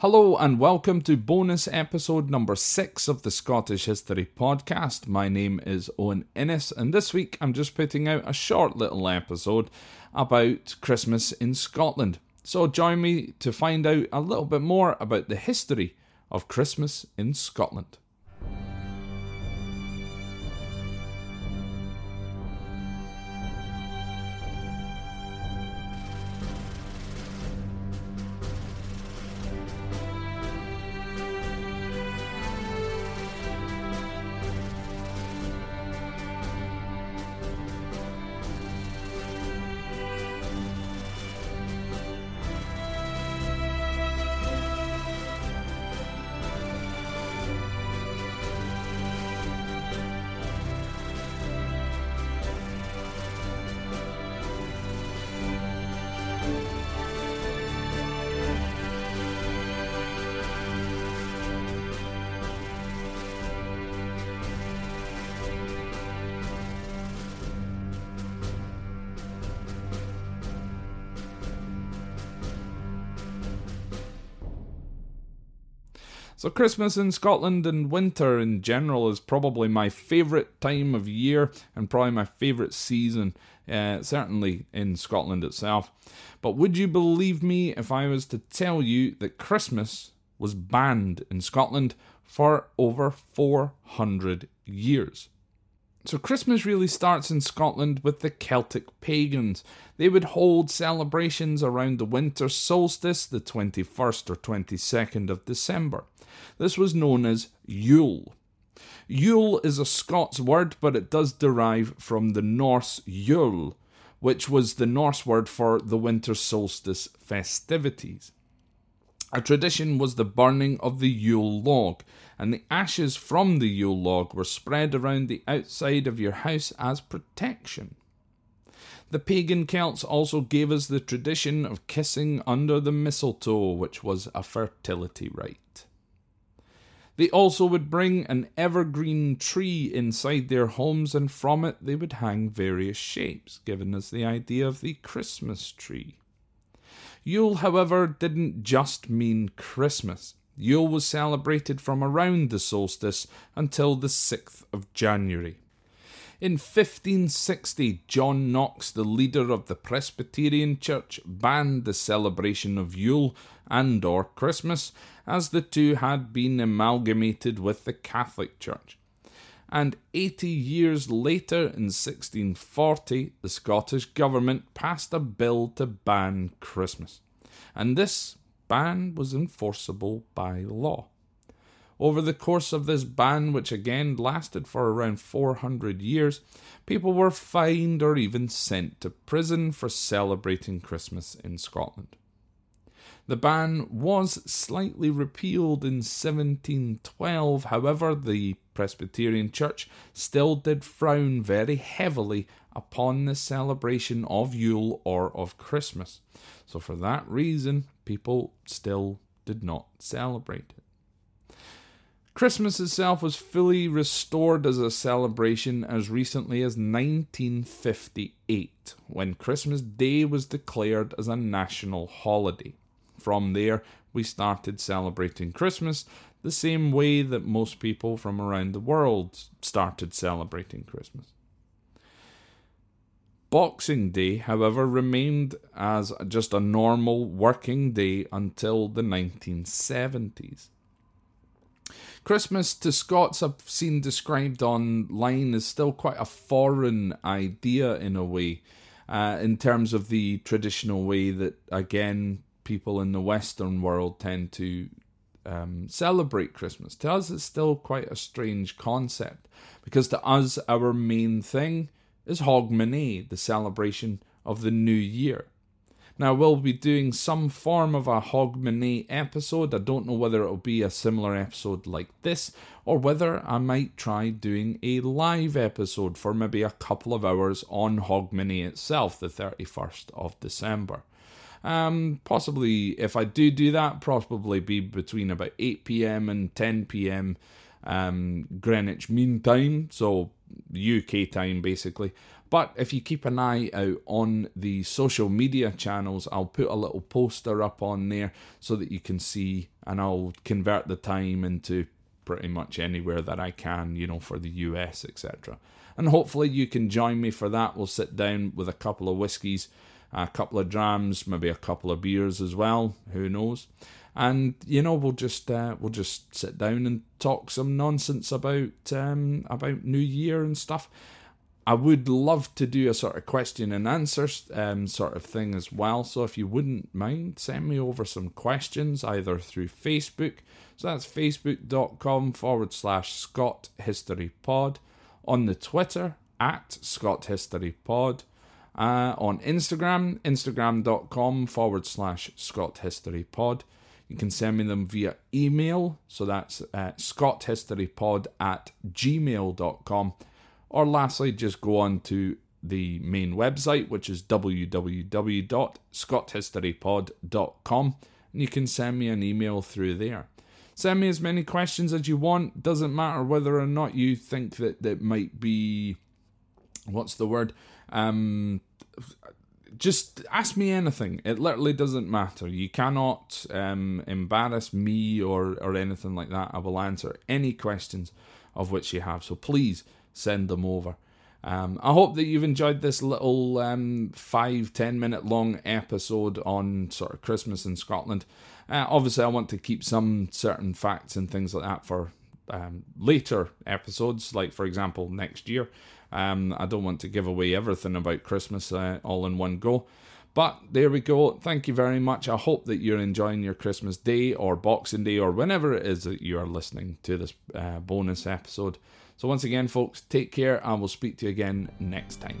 Hello and welcome to bonus episode number six of the Scottish History Podcast. My name is Owen Innes, and this week I'm just putting out a short little episode about Christmas in Scotland. So join me to find out a little bit more about the history of Christmas in Scotland. So, Christmas in Scotland and winter in general is probably my favourite time of year and probably my favourite season, uh, certainly in Scotland itself. But would you believe me if I was to tell you that Christmas was banned in Scotland for over 400 years? So, Christmas really starts in Scotland with the Celtic pagans. They would hold celebrations around the winter solstice, the 21st or 22nd of December. This was known as Yule. Yule is a Scots word, but it does derive from the Norse Yule, which was the Norse word for the winter solstice festivities. A tradition was the burning of the Yule log, and the ashes from the Yule log were spread around the outside of your house as protection. The pagan Celts also gave us the tradition of kissing under the mistletoe, which was a fertility rite. They also would bring an evergreen tree inside their homes, and from it they would hang various shapes, giving us the idea of the Christmas tree. Yule, however, didn't just mean Christmas. Yule was celebrated from around the solstice until the 6th of January. In 1560, John Knox, the leader of the Presbyterian Church, banned the celebration of Yule and or Christmas, as the two had been amalgamated with the Catholic Church. And 80 years later, in 1640, the Scottish Government passed a bill to ban Christmas. And this ban was enforceable by law. Over the course of this ban, which again lasted for around 400 years, people were fined or even sent to prison for celebrating Christmas in Scotland. The ban was slightly repealed in 1712, however, the Presbyterian Church still did frown very heavily upon the celebration of Yule or of Christmas. So, for that reason, people still did not celebrate it. Christmas itself was fully restored as a celebration as recently as 1958, when Christmas Day was declared as a national holiday. From there, we started celebrating Christmas the same way that most people from around the world started celebrating Christmas. Boxing Day, however, remained as just a normal working day until the 1970s. Christmas to Scots, I've seen described online, is still quite a foreign idea in a way, uh, in terms of the traditional way that, again, people in the Western world tend to um, celebrate Christmas. To us, it's still quite a strange concept because to us, our main thing is Hogmanay, the celebration of the new year. Now, we'll be doing some form of a Hogmanay episode. I don't know whether it'll be a similar episode like this or whether I might try doing a live episode for maybe a couple of hours on Hogmanay itself, the 31st of December. Um, possibly, if I do do that, probably be between about 8 pm and 10 pm um, Greenwich Mean Time, so UK time basically. But if you keep an eye out on the social media channels, I'll put a little poster up on there so that you can see, and I'll convert the time into pretty much anywhere that I can, you know, for the US, etc. And hopefully you can join me for that. We'll sit down with a couple of whiskies, a couple of drams, maybe a couple of beers as well. Who knows? And you know, we'll just uh, we'll just sit down and talk some nonsense about um, about New Year and stuff. I would love to do a sort of question and answer um, sort of thing as well. So if you wouldn't mind, send me over some questions either through Facebook. So that's facebook.com forward slash Scott History Pod. On the Twitter, at Scott History Pod. Uh, on Instagram, instagram.com forward slash Scott History Pod. You can send me them via email. So that's uh, scotthistorypod at gmail.com. Or lastly, just go on to the main website, which is www.scotthistorypod.com, and you can send me an email through there. Send me as many questions as you want. Doesn't matter whether or not you think that that might be, what's the word? Um, just ask me anything. It literally doesn't matter. You cannot um, embarrass me or or anything like that. I will answer any questions of which you have. So please send them over. Um, I hope that you've enjoyed this little um, five, ten minute long episode on sort of Christmas in Scotland. Uh, obviously, I want to keep some certain facts and things like that for um, later episodes, like for example, next year. Um, I don't want to give away everything about Christmas uh, all in one go. But there we go. Thank you very much. I hope that you're enjoying your Christmas day or Boxing Day or whenever it is that you are listening to this uh, bonus episode. So, once again, folks, take care and we'll speak to you again next time.